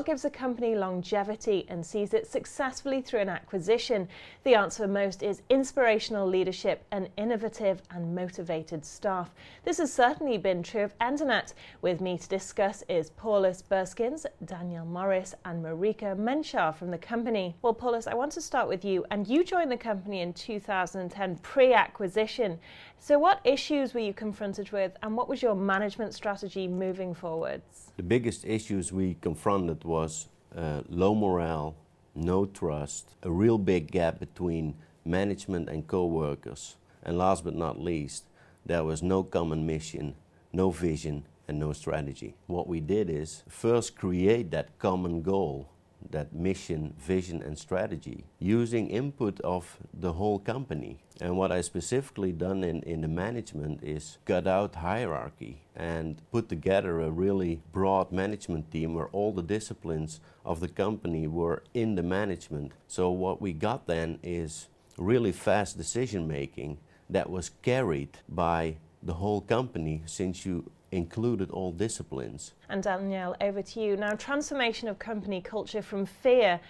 what gives a company longevity and sees it successfully through an acquisition? The answer most is inspirational leadership and innovative and motivated staff. This has certainly been true of Endinet. With me to discuss is Paulus Burskins, Daniel Morris, and Marika Menchar from the company. Well, Paulus, I want to start with you. And you joined the company in 2010 pre acquisition. So, what issues were you confronted with, and what was your management strategy moving forwards? The biggest issues we confronted was uh, low morale, no trust, a real big gap between management and co-workers, and last but not least, there was no common mission, no vision, and no strategy. What we did is first create that common goal that mission, vision, and strategy using input of the whole company. And what I specifically done in, in the management is cut out hierarchy and put together a really broad management team where all the disciplines of the company were in the management. So what we got then is really fast decision making that was carried by the whole company since you included all disciplines. And Danielle, over to you. Now, transformation of company culture from fear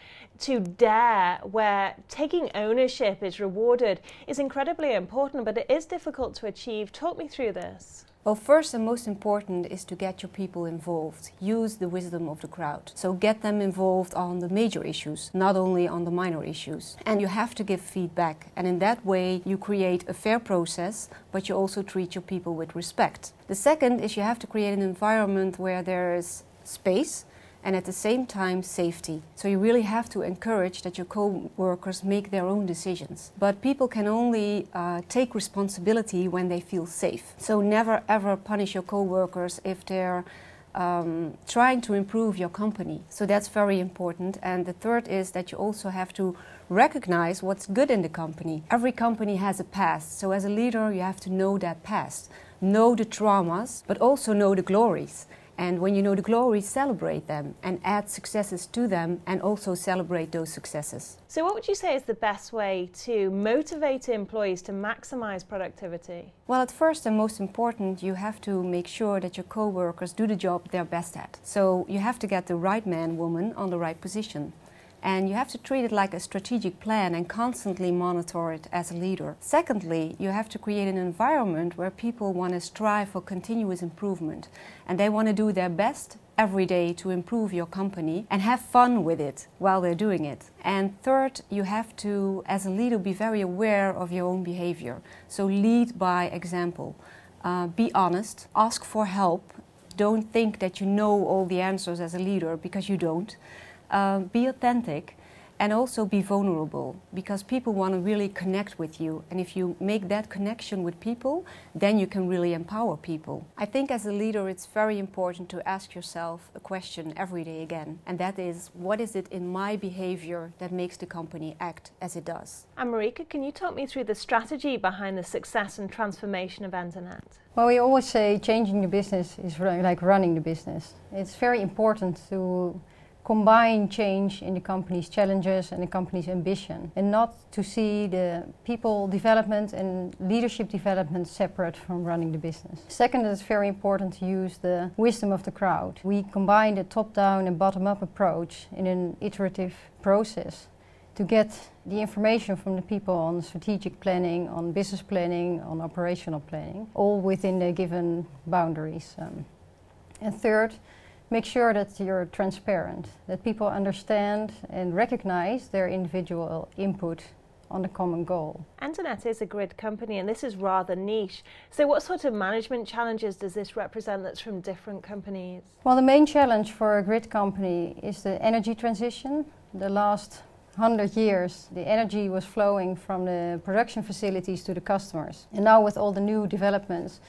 to dare, where taking ownership is rewarded, is incredibly important, but it is difficult to achieve. Talk me through this. Well, first and most important is to get your people involved. Use the wisdom of the crowd. So get them involved on the major issues, not only on the minor issues. And you have to give feedback. And in that way, you create a fair process, but you also treat your people with respect. The second is you have to create an environment where there is space and at the same time safety. So you really have to encourage that your co-workers make their own decisions. But people can only uh, take responsibility when they feel safe. So never ever punish your co-workers if they're um, trying to improve your company. So that's very important. And the third is that you also have to recognize what's good in the company. Every company has a past. So as a leader, you have to know that past, know the traumas, but also know the glories. And when you know the glory, celebrate them and add successes to them and also celebrate those successes. So, what would you say is the best way to motivate employees to maximize productivity? Well, at first and most important, you have to make sure that your co workers do the job they're best at. So, you have to get the right man, woman on the right position and you have to treat it like a strategic plan and constantly monitor it as a leader. Secondly, you have to create an environment where people want to strive for continuous improvement and they want to do their best every day to improve your company and have fun with it while they're doing it. And third, you have to, as a leader, be very aware of your own behavior. So lead by example. Uh, be honest, ask for help. Don't think that you know all the answers as a leader because you don't um, be authentic and also be vulnerable because people want to really connect with you. And if you make that connection with people, then you can really empower people. I think as a leader, it's very important to ask yourself a question every day again, and that is what is it in my behavior that makes the company act as it does? And Marika, can you talk me through the strategy behind the success and transformation of Endinet? Well, we always say changing the business is like running the business. It's very important to combine change in the company's challenges and the company's ambition and not to see the people development and leadership development separate from running the business. Second, it's very important to use the wisdom of the crowd. We combine the top down and bottom up approach in an iterative process to get the information from the people on strategic planning, on business planning, on operational planning, all within the given boundaries. Um, and third, make sure that you're transparent, that people understand and recognize their individual input on the common goal. Endinet is a grid company and this is rather niche. So what sort of management challenges does this represent that's from different companies? Well, the main challenge for a grid company is the energy transition. The last 100 years, the energy was flowing from the production facilities to the customers. And now with all the new developments,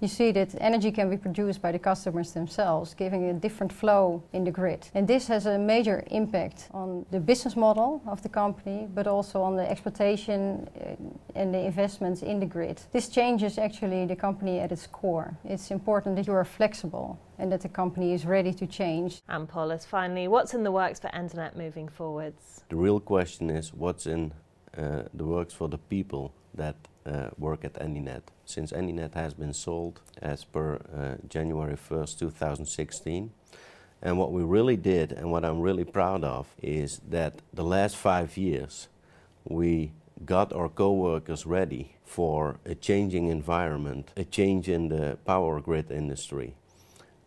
you see that energy can be produced by the customers themselves, giving a different flow in the grid. And this has a major impact on the business model of the company, but also on the exploitation uh, and the investments in the grid. This changes actually the company at its core. It's important that you are flexible and that the company is ready to change. And Paulus, finally, what's in the works for Endinet moving forwards? The real question is what's in uh, the works for the people that uh, work at Endinet. Since Endinet has been sold as per uh, January 1st, 2016, And what we really did, and what I'm really proud of, is that the last five years we got our co-workers ready for a changing environment, a change in the power grid industry.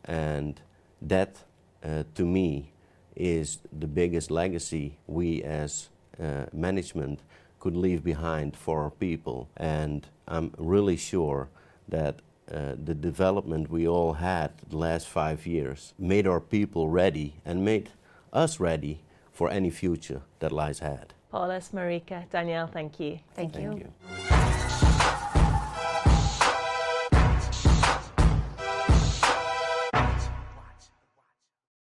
And that, uh, to me, is the biggest legacy we as uh, management could leave behind for our people. And I'm really sure that uh, the development we all had the last five years made our people ready and made us ready for any future that lies ahead. Paulus, Marika, Danielle, thank you. Thank, Thank you. you.